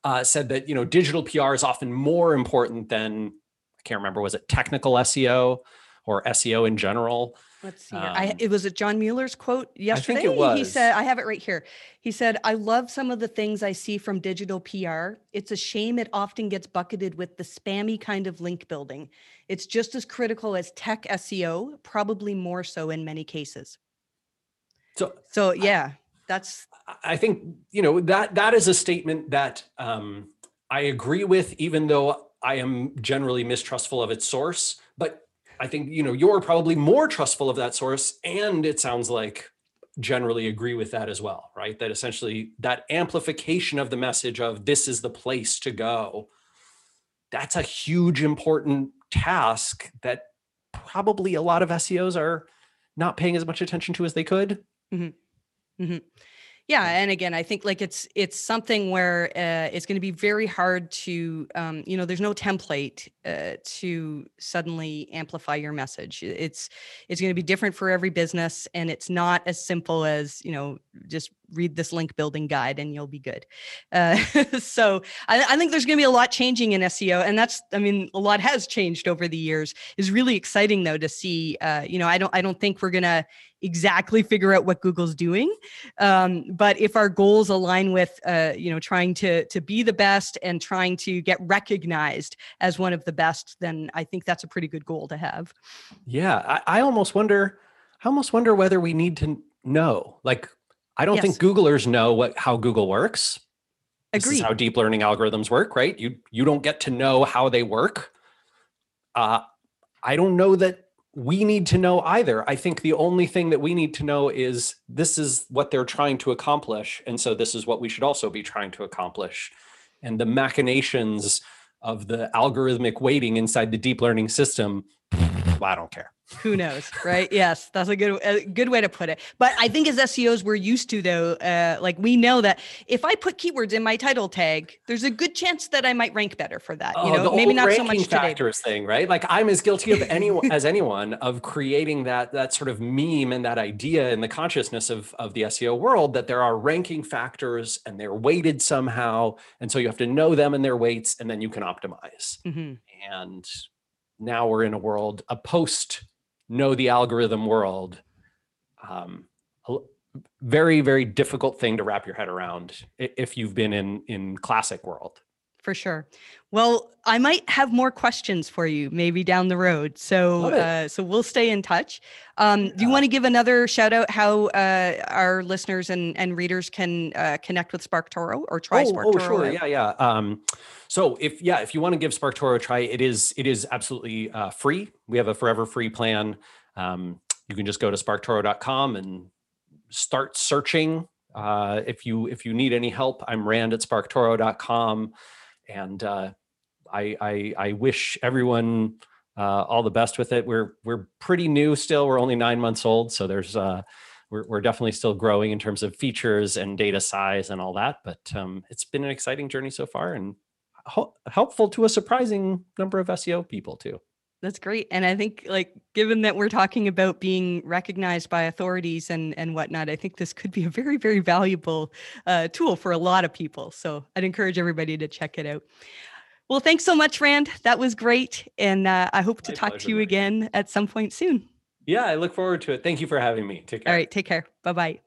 uh, said that you know digital PR is often more important than I can't remember was it technical SEO or SEO in general. Let's see. Um, I, it was a John Mueller's quote yesterday. I think it was. He said, I have it right here. He said, I love some of the things I see from digital PR. It's a shame it often gets bucketed with the spammy kind of link building. It's just as critical as tech SEO, probably more so in many cases. So, so yeah that's i think you know that that is a statement that um, i agree with even though i am generally mistrustful of its source. But i think you know you're probably more trustful of that source and it sounds like generally agree with that as well right? That essentially that amplification of the message of this is the place to go that's a huge important task that probably a lot of seos are not paying as much attention to as they could. Mm-hmm. Mm-hmm. Yeah, and again, I think like it's it's something where uh, it's going to be very hard to, um, you know, there's no template uh, to suddenly amplify your message. It's it's going to be different for every business, and it's not as simple as you know just read this link building guide and you'll be good. Uh, [LAUGHS] so I, I, think there's going to be a lot changing in SEO, and that's I mean a lot has changed over the years. Is really exciting though to see. Uh, you know, I don't I don't think we're gonna exactly figure out what Google's doing. Um, but if our goals align with, uh, you know, trying to to be the best and trying to get recognized as one of the best, then I think that's a pretty good goal to have. Yeah, I, I almost wonder. I almost wonder whether we need to know. Like, I don't yes. think Googlers know what how Google works. Agreed. This is how deep learning algorithms work, right? You you don't get to know how they work. Uh, I don't know that we need to know either. I think the only thing that we need to know is this is what they're trying to accomplish. And so this is what we should also be trying to accomplish. And the machinations of the algorithmic weighting inside the deep learning system, I don't care. Who knows right? Yes that's a good a good way to put it. But i think as seos we're used to though uh, like we know that if i put keywords in my title tag there's a good chance that i might rank better for that you oh, know? maybe not so much factors today. thing right? Like i'm as guilty of anyone [LAUGHS] as anyone of creating that that sort of meme and that idea in the consciousness of of the seo world that there are ranking factors and they're weighted somehow and so you have to know them and their weights and then you can optimize. Mm-hmm. and now we're in a world a post know the algorithm world um, very very difficult thing to wrap your head around if you've been in in classic world for sure well i might have more questions for you maybe down the road so uh, so we'll stay in touch um, yeah. do you want to give another shout out how uh, our listeners and and readers can uh, connect with SparkToro or try oh, SparkToro oh sure out? yeah yeah um, so if yeah if you want to give SparkToro a try it is it is absolutely uh, free we have a forever free plan um, you can just go to sparktoro.com and start searching. Uh, if you if you need any help, I'm Rand at sparktoro.com, and uh, I, I, I wish everyone uh, all the best with it. We're we're pretty new still. We're only nine months old, so there's uh, we're we're definitely still growing in terms of features and data size and all that. But um, it's been an exciting journey so far, and ho- helpful to a surprising number of SEO people too. That's great. And I think like given that we're talking about being recognized by authorities and and whatnot, I think this could be a very, very valuable uh, tool for a lot of people. So I'd encourage everybody to check it out. Well, thanks so much, Rand. That was great. And uh, I hope to My talk to you again at some point soon. Yeah, I look forward to it. Thank you for having me. Take care. All right, take care. Bye bye.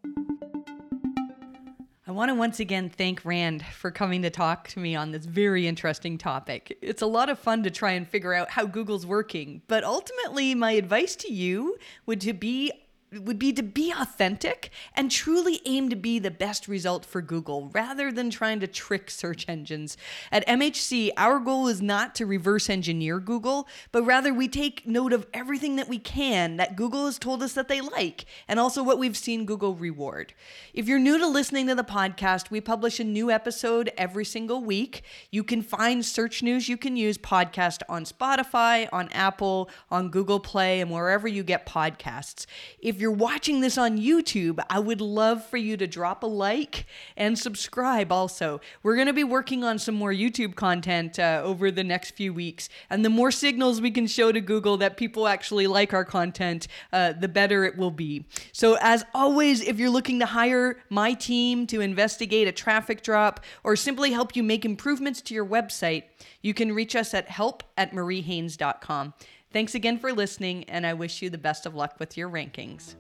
I want to once again thank Rand for coming to talk to me on this very interesting topic. It's a lot of fun to try and figure out how Google's working, but ultimately, my advice to you would to be would be to be authentic and truly aim to be the best result for Google rather than trying to trick search engines. At MHC, our goal is not to reverse engineer Google, but rather we take note of everything that we can that Google has told us that they like and also what we've seen Google reward. If you're new to listening to the podcast, we publish a new episode every single week. You can find search news you can use podcast on Spotify, on Apple, on Google Play, and wherever you get podcasts. If you're watching this on YouTube, I would love for you to drop a like and subscribe also. We're going to be working on some more YouTube content uh, over the next few weeks. And the more signals we can show to Google that people actually like our content, uh, the better it will be. So, as always, if you're looking to hire my team to investigate a traffic drop or simply help you make improvements to your website, you can reach us at help at mariehaynes.com. Thanks again for listening, and I wish you the best of luck with your rankings.